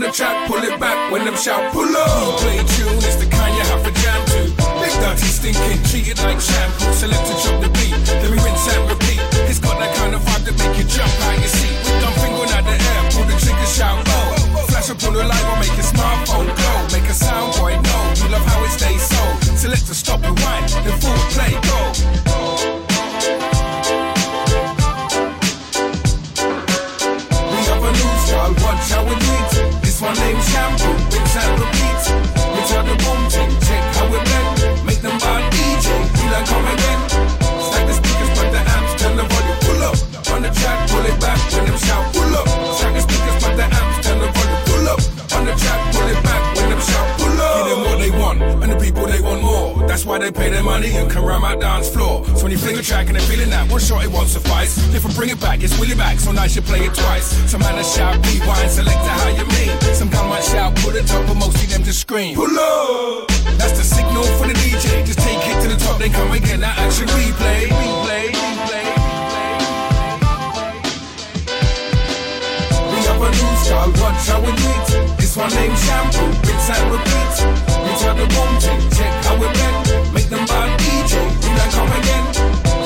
the track, pull it back when them shout pull up. Play tune is the kind you have a jam to. Big dirty, stinking, treated like shampoo. So let us drop the beat, then we rinse and repeat. It's got that kind of vibe that make you jump out your seat. With dumb finger at the air, pull the trigger, shout oh. Flash up on the light, I make your smartphone glow. Make a sound boy know you love how it stays so. So let us stop and rewind, then full play go. they pay their money and come round my dance floor. So when you fling a track and they're feeling that, one shot it won't suffice. If Different bring it back, it's will back, so nice you play it twice. Some man shout rewind, select how you mean. Some gun might shout put it up, but mostly them just scream. Pull up! That's the signal for the DJ. Just take it to the top, then come again. get that action replay. Replay, replay. Child, watch how we meet. This one named Shampoo, bits and repeat. You tell the boom, check how we bend them bad like come again.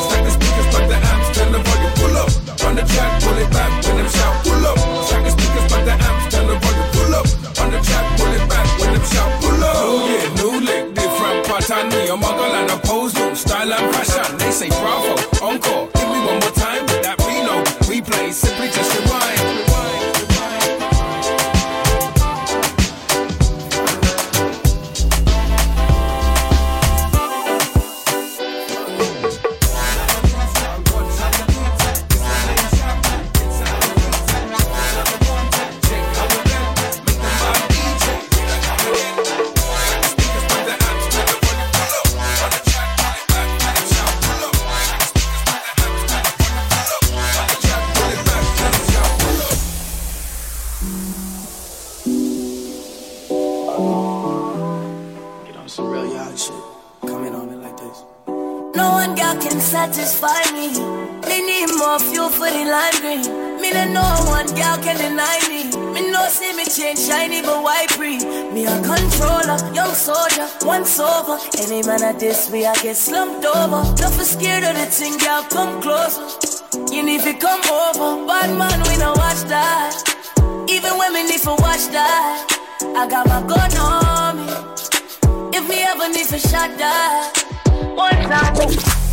Stack the speakers, the amps, the volume pull up. The track, pull it back, when them shout pull up. Stack the speakers, the amps, the volume pull up. The track, pull it back, when them shout pull up. Oh yeah, new lick, different pattern. Me a muggle and a pose, style and fashion. this I get slumped over. Tough is scared of the thing, y'all come closer. You need to come over. Bad man, we don't watch that. Even women need to watch that. I got my gun on me. If me ever need to shot that, one time.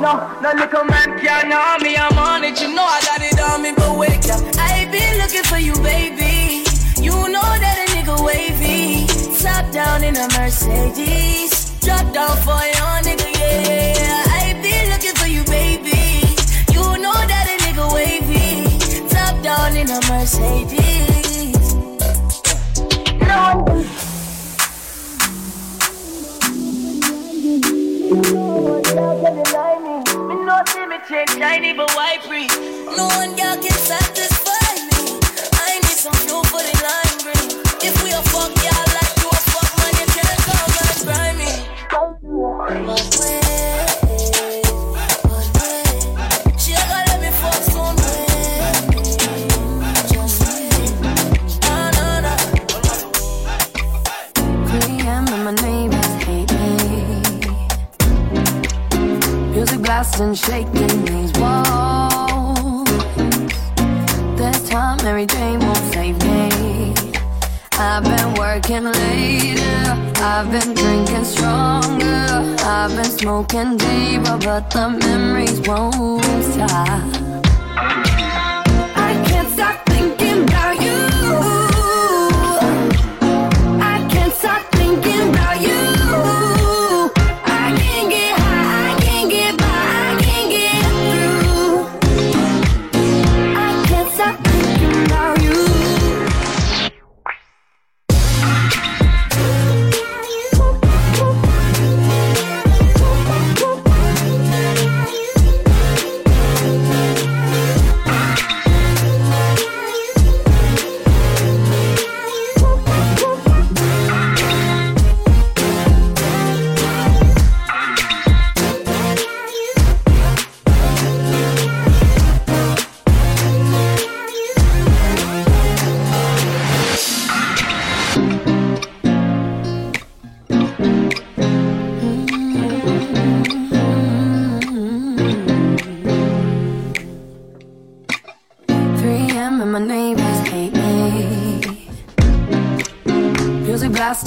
No, no little man can't know me. I'm on it. You know I got it on me, but wake up. I been looking for you, baby. You know that a nigga wavy. Top down in a Mercedes. Drop down for your nigga, yeah. one girl can deny me. Me no see me change shiny, but? No one girl can satisfy me. I need some new for the line. Blasting, shaking these walls. This time, Mary Jane won't save me. I've been working later, I've been drinking stronger, I've been smoking deeper, but the memories won't stop.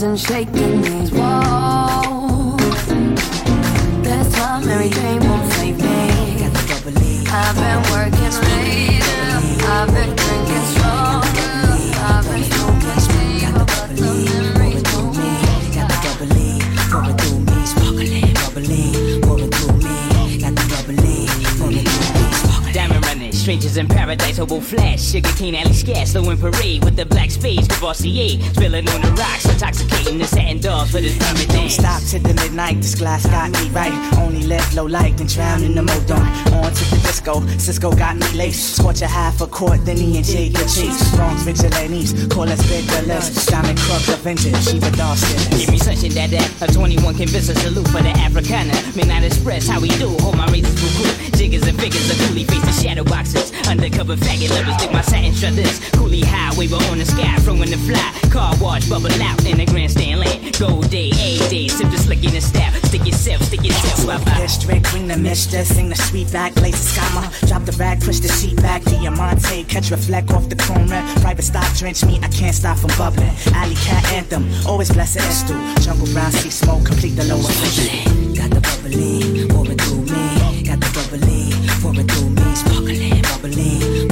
And shaking these walls. This time Mary Jane in paradise, hobo flash, sugar cane alley scarce, slow in parade with the black spades, Cavassier, spilling on the rocks, intoxicating the satin dogs for this permit Don't stop till the midnight, this glass got me right. Only left low light, then drown in the modon. On to the disco, Cisco got me laced. Scorch a half a quart, then he and Jay could chase. Strong vigilantes, call us big villas. Diamond Crooks Avengers, Shiva Dawson. Give me sunshine, that that. A 21 can visit salute for the Africana. Midnight Express, how we do. Hold my razors for cool. Jiggers and figures, a coolie face the shadow boxes. Undercover faggot lovers, dig my satin this. Coolie high, waver on the sky, throwing the fly. Car wash, bubble out in the grandstand land. Gold day, A day, sip the slick in the staff. Stick yourself, stick yourself, bye bye. District, bring the mistress, sing the sweet back, blaze the scammer. Drop the bag, push the seat back, Diamante, catch reflect off the chrome red. Private stock, drench me, I can't stop from bubbling. Alley cat anthem, always blessed and stew. Jungle brown, see smoke, complete the lower. Got the bubbly, pouring through me. Got the bubbly, pouring through me. Sparkling, bubbly,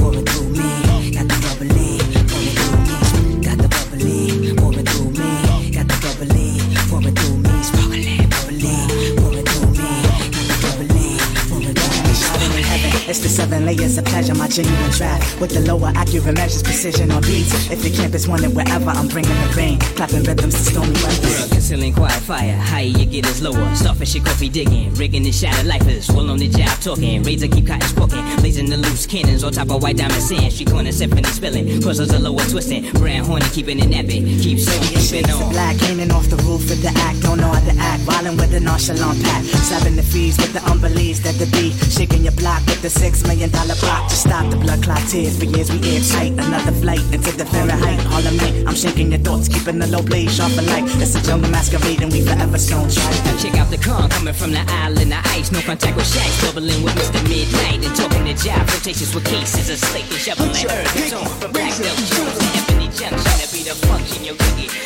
seven layers of pleasure. My genuine draft with the lower accurate measures, precision on beats. If the campus wanted wherever, I'm bringing the rain, clapping rhythms to stormy weather. Concealing quiet fire, higher you get is lower. Starfish and shit coffee digging, rigging the shadow lifers. Well on the job talking, razor keep cotton smoking, blazing the loose cannons on top of white diamond sand. She corner symphony spilling, puzzles are lower twisting. Brand horny keeping it nappy, keep singing, keeping on. Black hanging off the roof with the act, don't know how to act. Wildin' with the nonchalant pack, slapping the fees with the unbeliefs that the beat. Shaking your block with the six million dollar block to stop the blood clot tears. For years we airtight, another flight into the Fahrenheit. Harlem night, I'm shaking your thoughts, keeping the low blade sharp and light. It's a jungle masquerade and we forever stone try. Check out the con coming from the island of ice. No contact with shacks, bubbling with Mr. Midnight and talking to job. Flirtatious with cases of slick and shoveling earth. It's on from black belt shoes to ebony junction. To be the function, yo.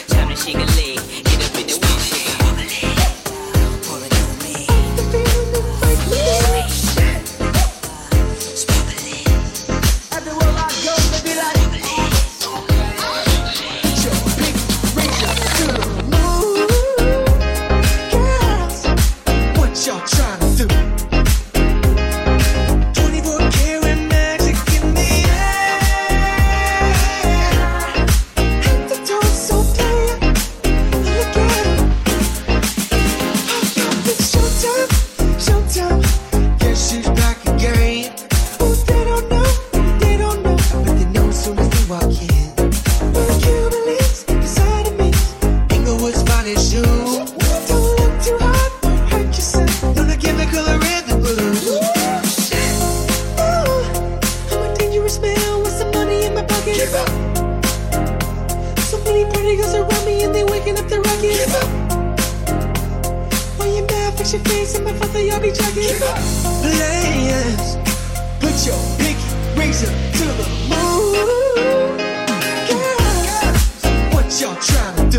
Time to shake a leg.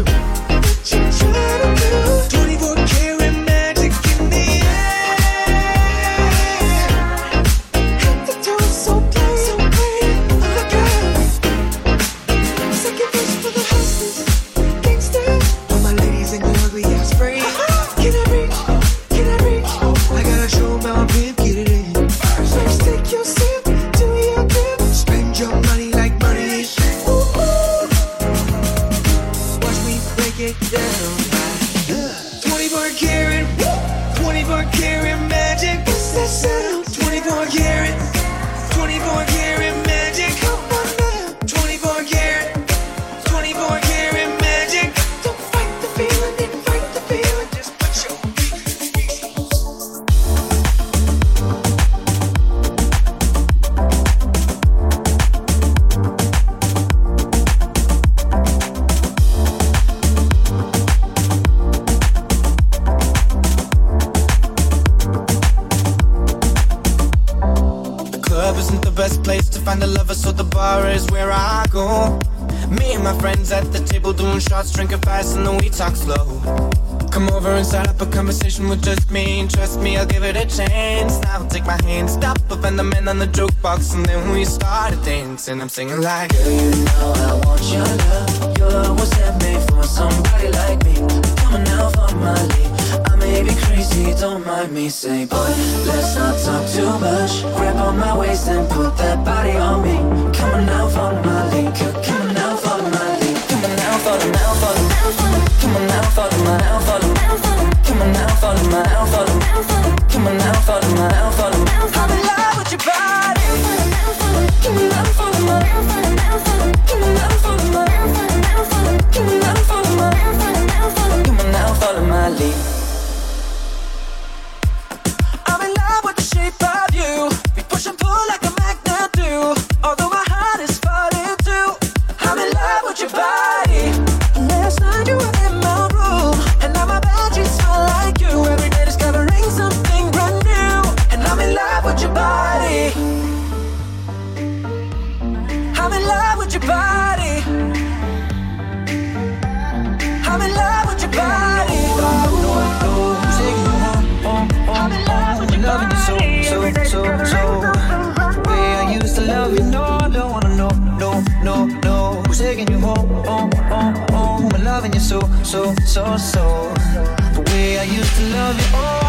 do? talks and then we started dancing. I'm singing like, Girl, you know I want your love. You're the one made for somebody like me. Come on now, follow my lead. I may be crazy, don't mind me. Say, boy, let's not talk too much. Grab on my waist and put that body on me. Come on now, follow my lead. Come on now, follow my lead. Come on now, follow, now follow. Come on now, follow my, now follow. Come on now, follow my, now follow. Come on now, follow my, now follow. Follow love forever, forever. so, so, so. The way I used to love you, oh.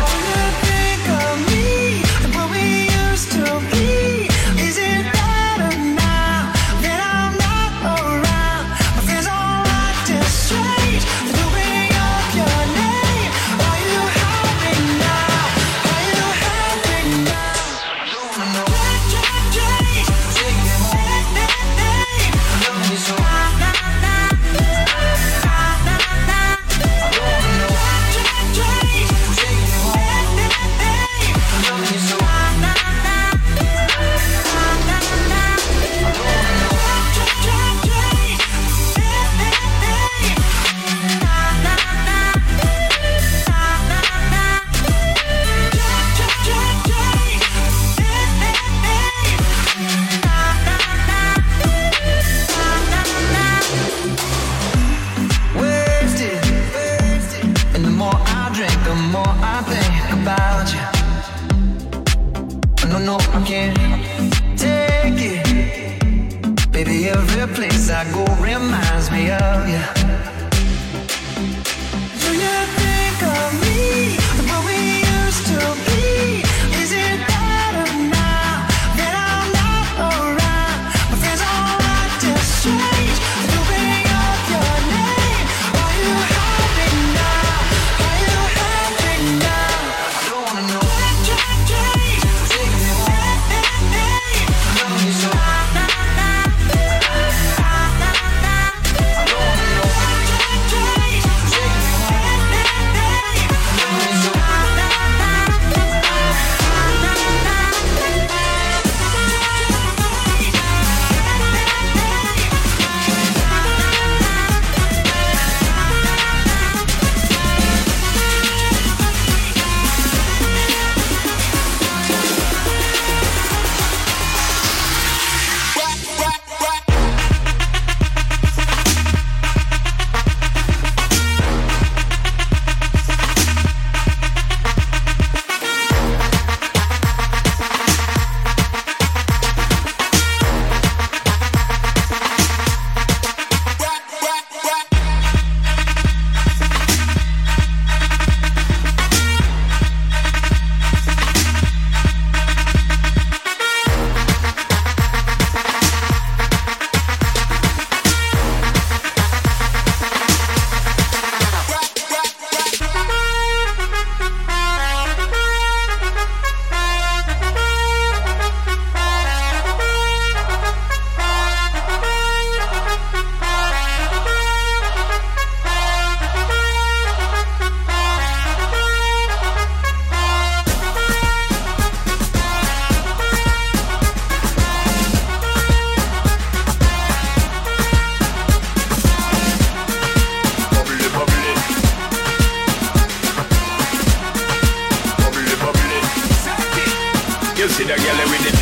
see the girl with the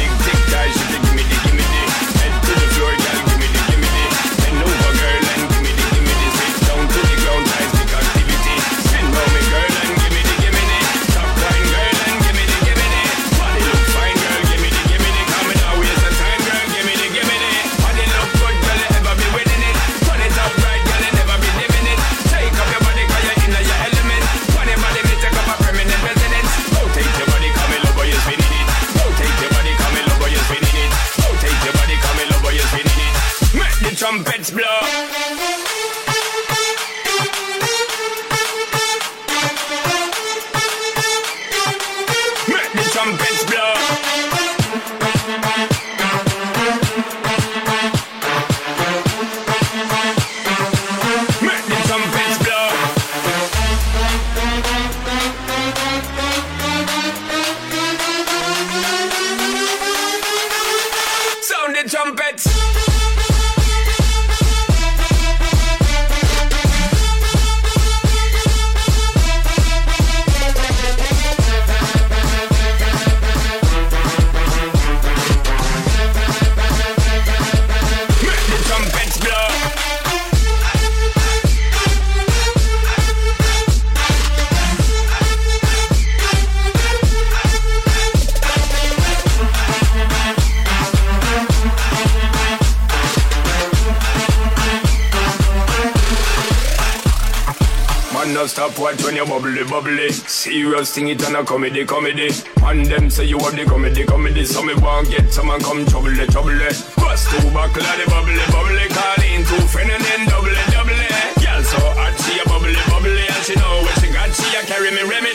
serious thing, it on a comedy, comedy. And them say you want the comedy, comedy. So me want get someone come trouble, trouble. Bust two buckle of the bubble, bubble. Calling two friend and then double, double. Girl so hot, she a bubble, bubble. And she know what she got, she a carry me remedy.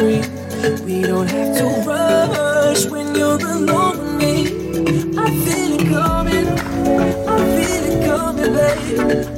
free. We don't have to rush when you're alone with me. I feel it coming, I feel it coming, babe.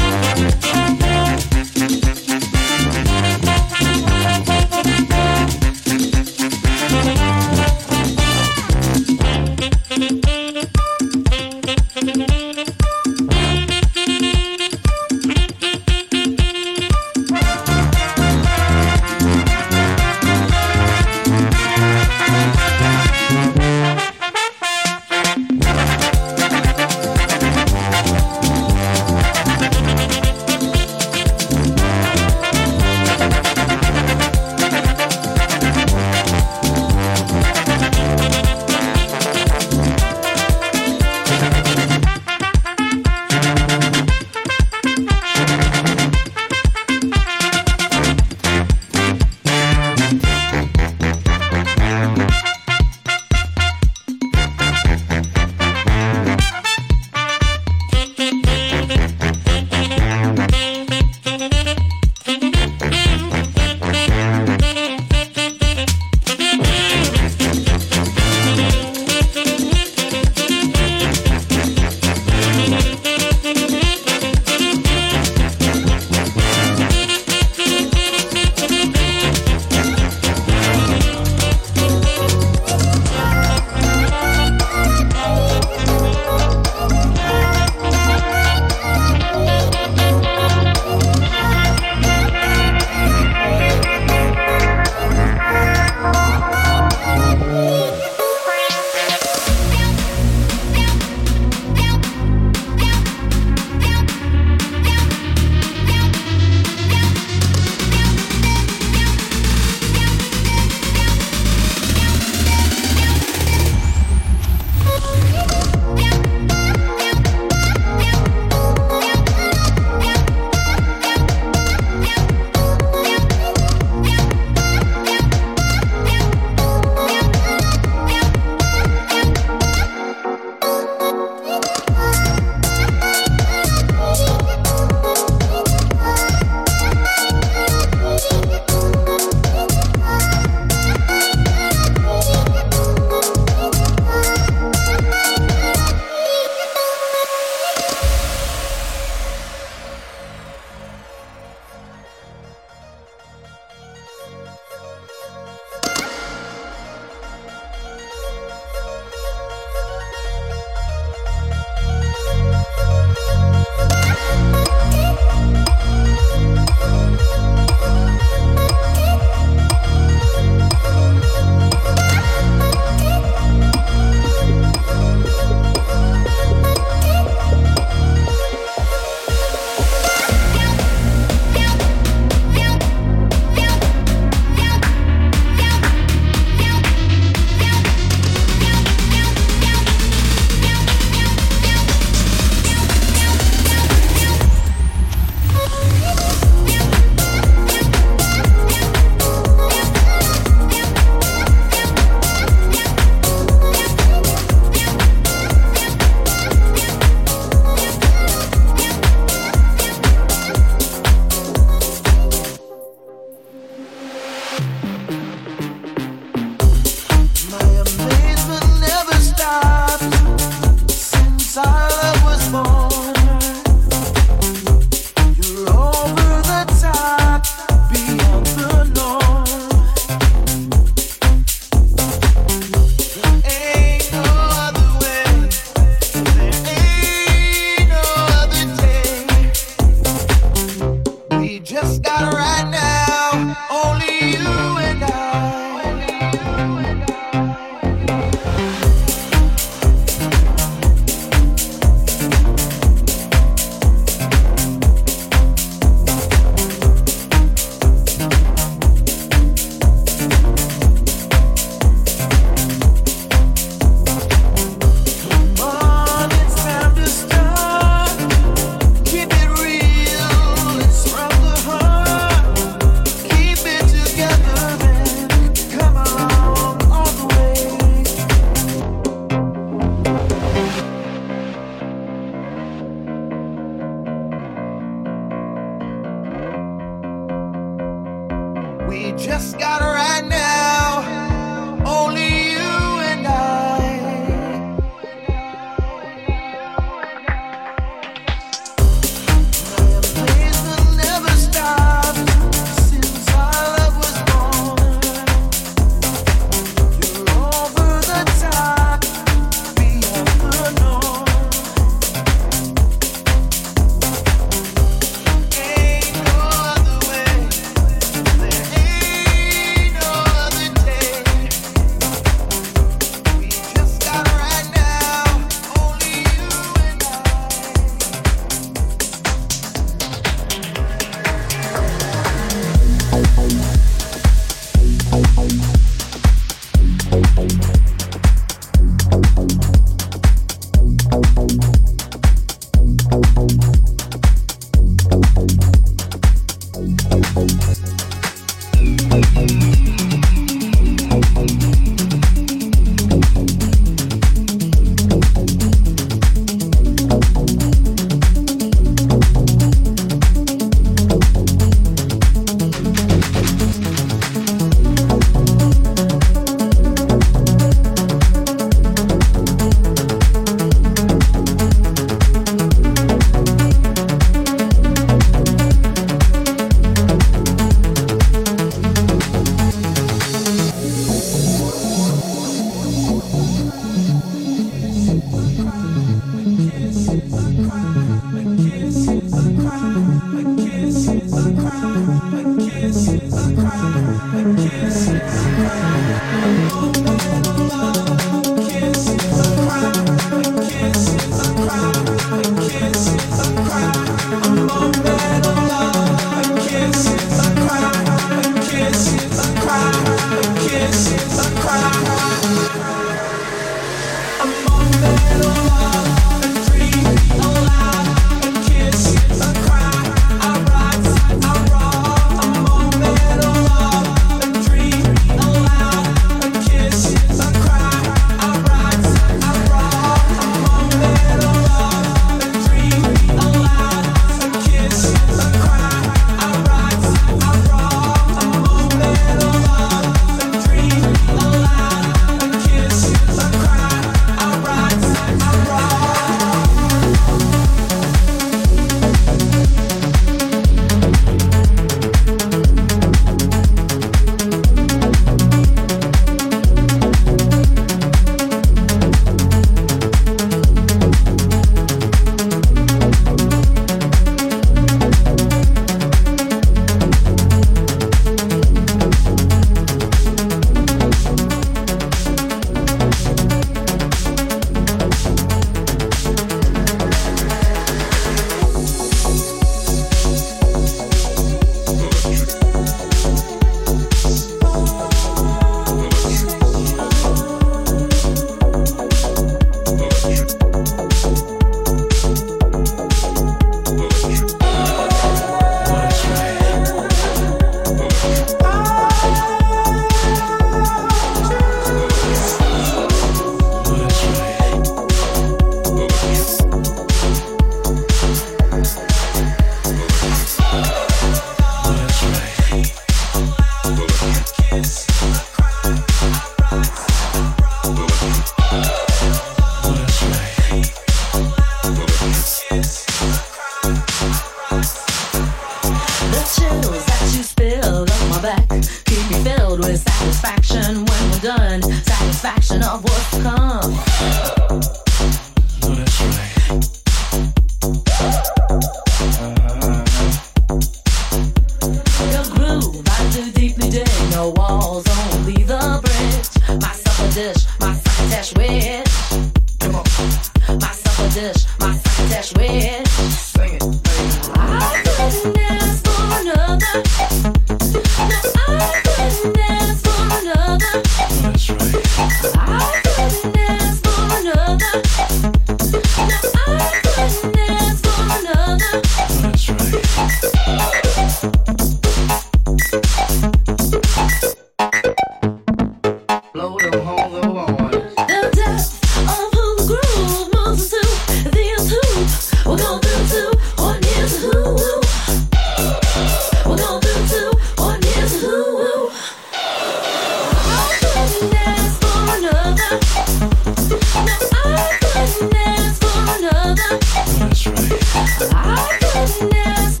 I ask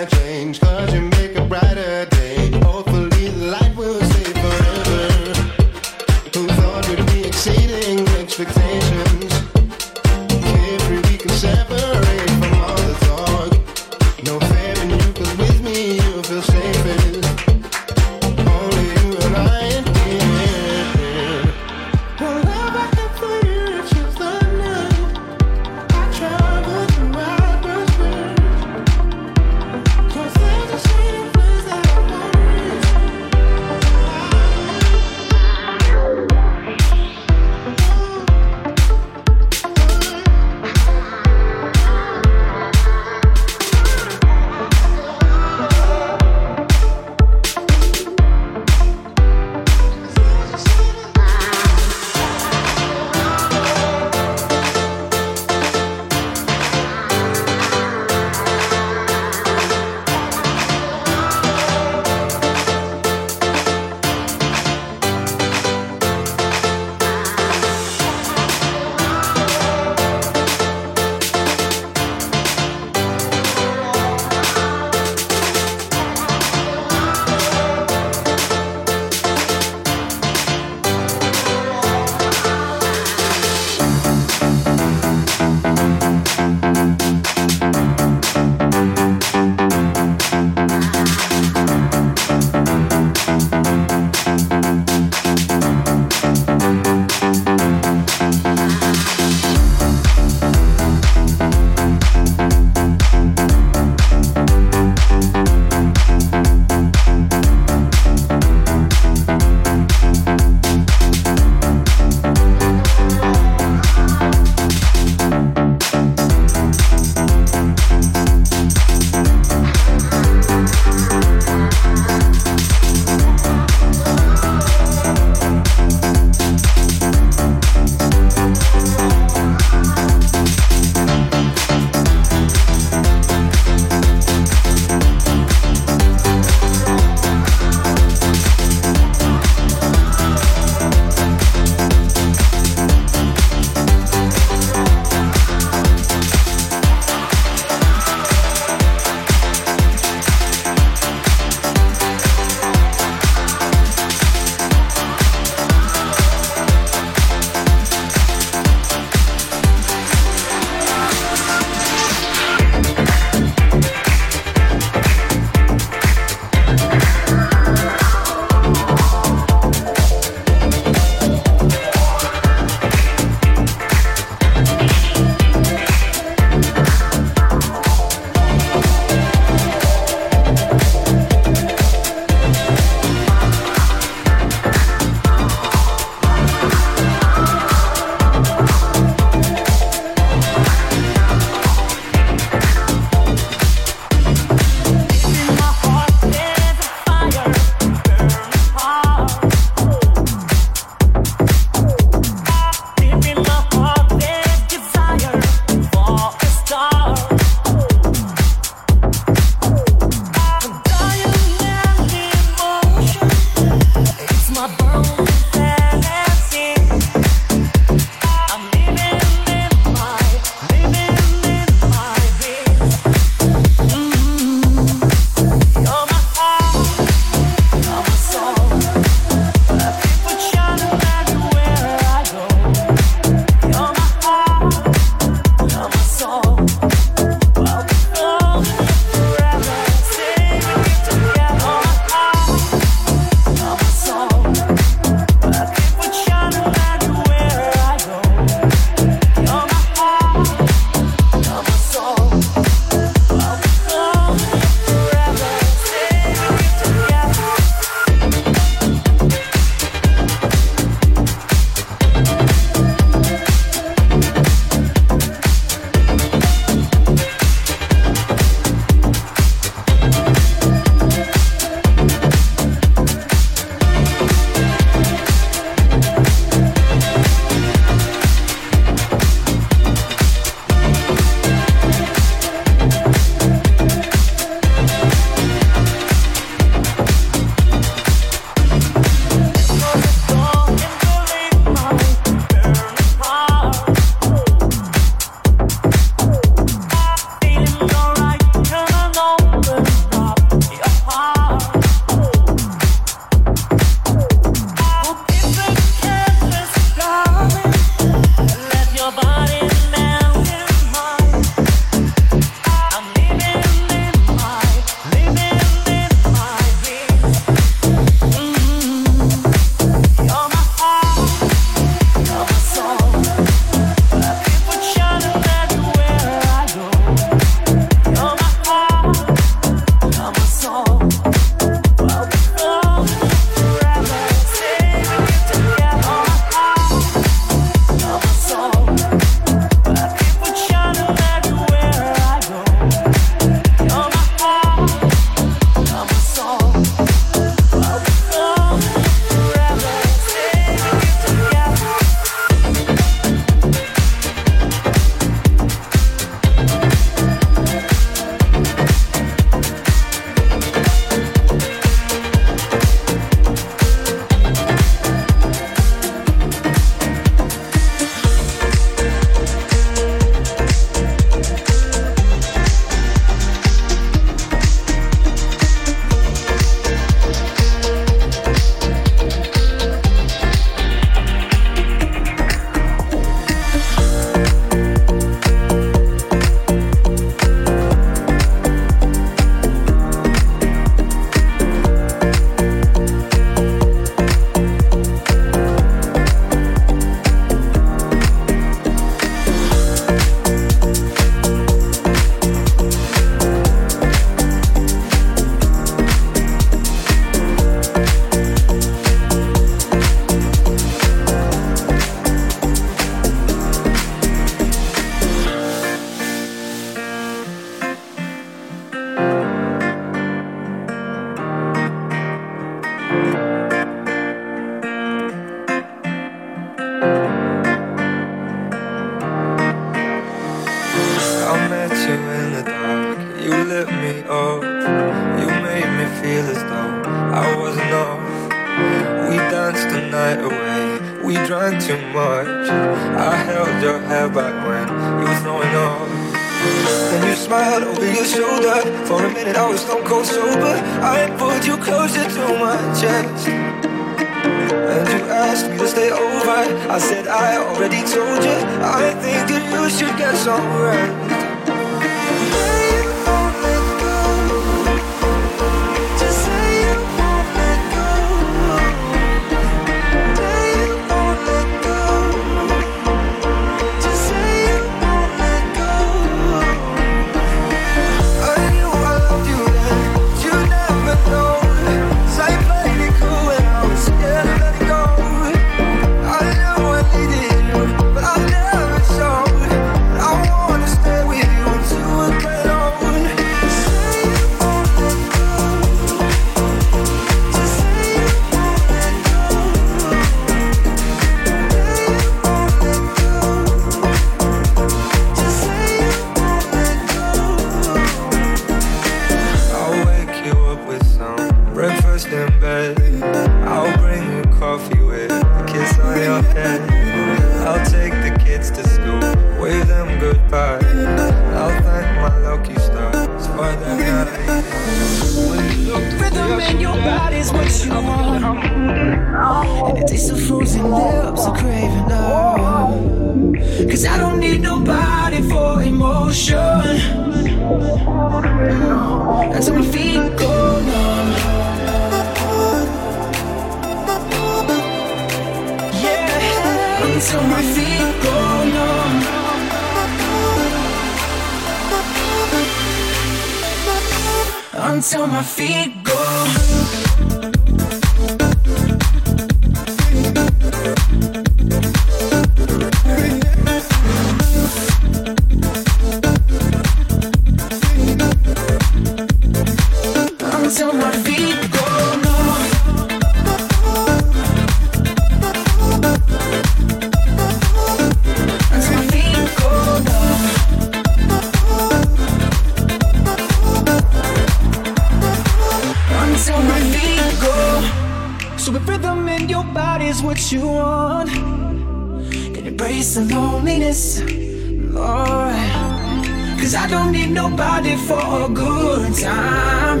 here for a good time.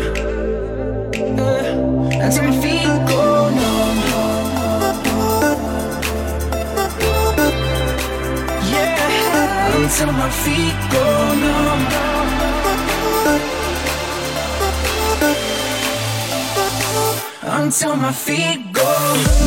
Uh, until my feet go numb. Yeah, until my feet go numb. Until my feet go.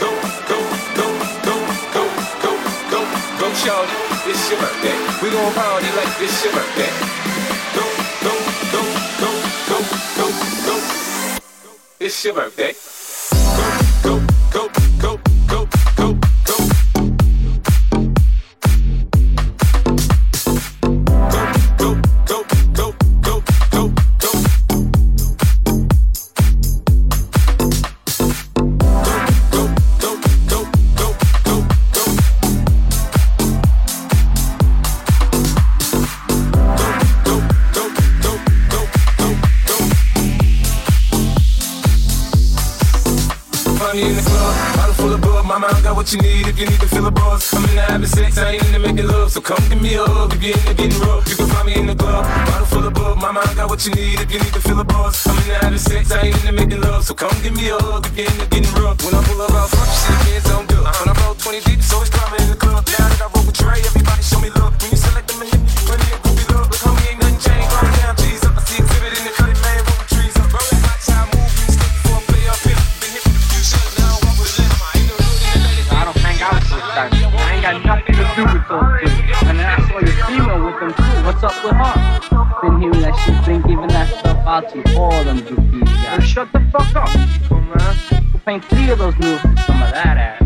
Go, go, go, go, go, go, go, go shorty, it's your birthday. We gon' party like it's your birthday. Go, go, go, go, go, go, go. It's your birthday. If you need to feel a buzz. I'm in the having sex, I ain't into making love. So come give me a hug if you're into getting rough. You can find me in the club, bottle full of bug. Mama, I got what you need if you need to feel a buzz. I'm in the having sex, I ain't into making love. So come give me a hug if you're into getting rough. When I pull up out front, you see the kids don't do. When I roll 20 deep, it's always climbing in the club. Now that I roll with Trey, everybody show me love. Out to all them groupies guys. shut the fuck up. Come on. We'll paint three of those moves some of that ass.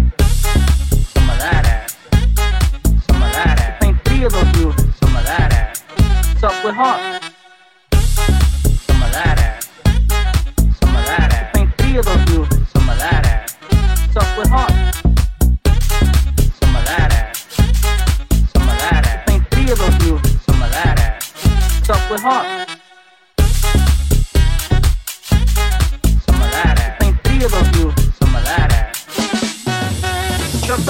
Some of that ass. Some of that ass. Paint three of those moves some of that ass. What's up with her?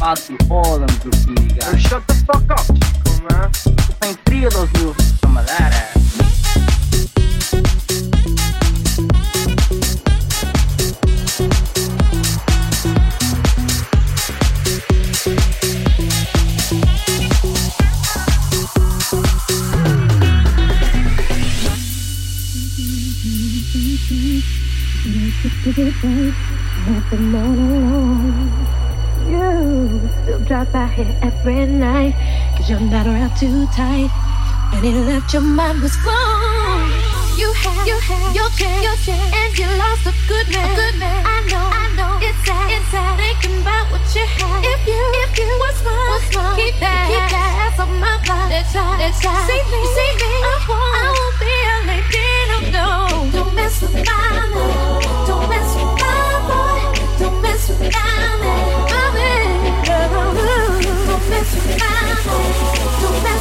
that stuff out to all them graffiti guys. shut the fuck up, Chico, man. Playing three of those mules to some of that ass. Drive by here every night. Cause you're not around too tight. When he left, your mind was blown. You had, you had your chance, your chance, and you lost a good man. A good man. I know, I know. It's sad, it's sad. Thinking about what you had. If you, if you was mine, was mine. keep that, keep that ass on my mind. Next time, next time. See me, see me. I won't, I won't be a lady. No, no. Don't mess with my man. Don't mess with my boy. Don't mess with my man. Don't mess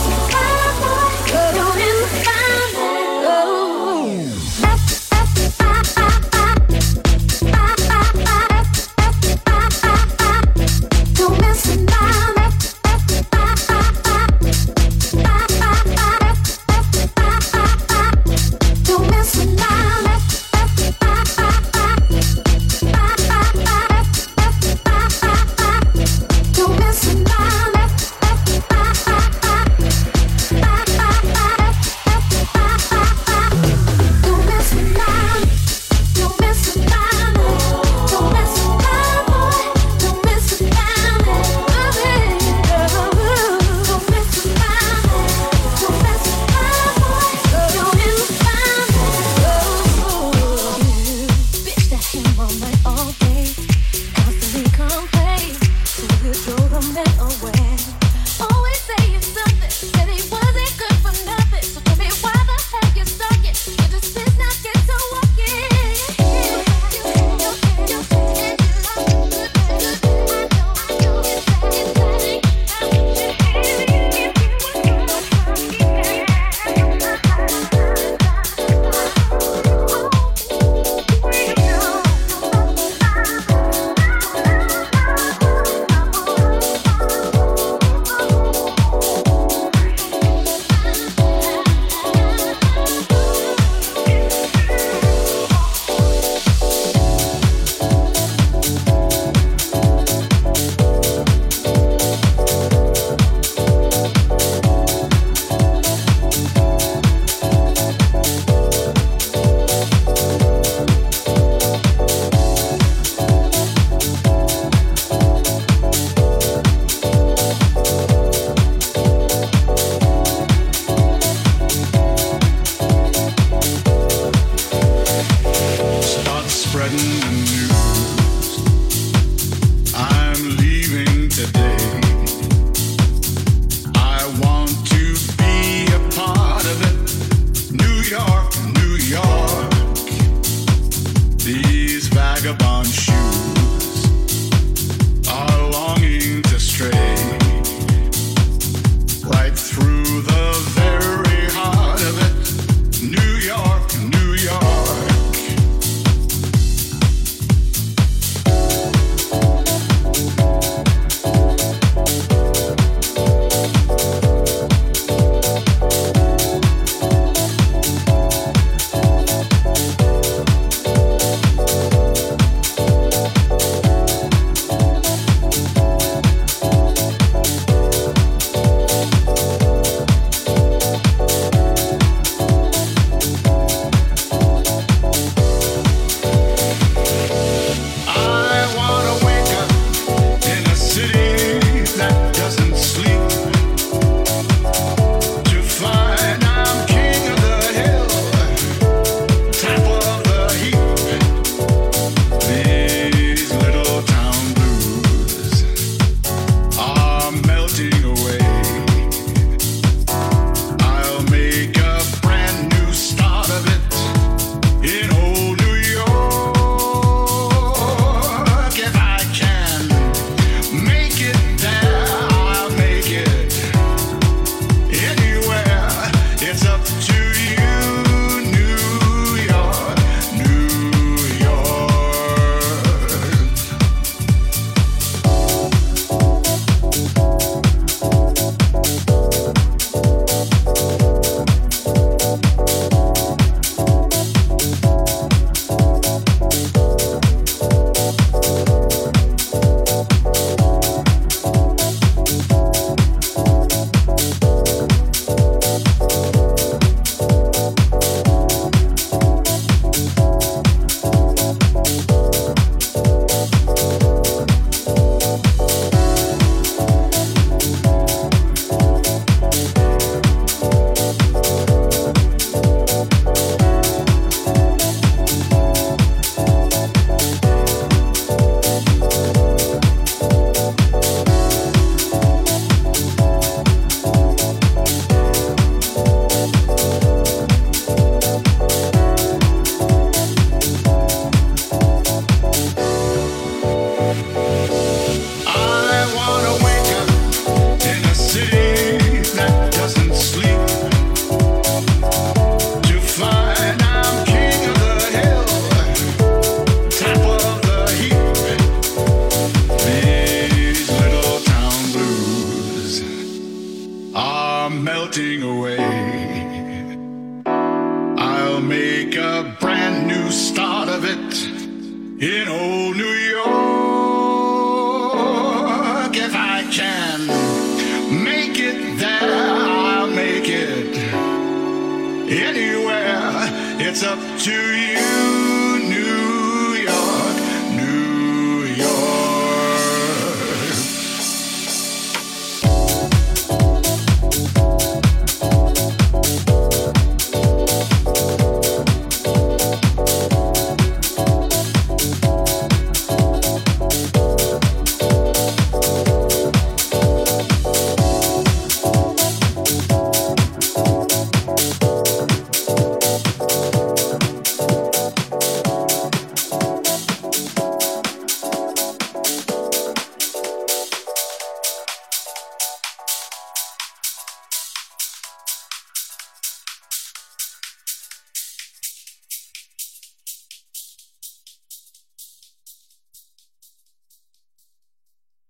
these vagabond shoes.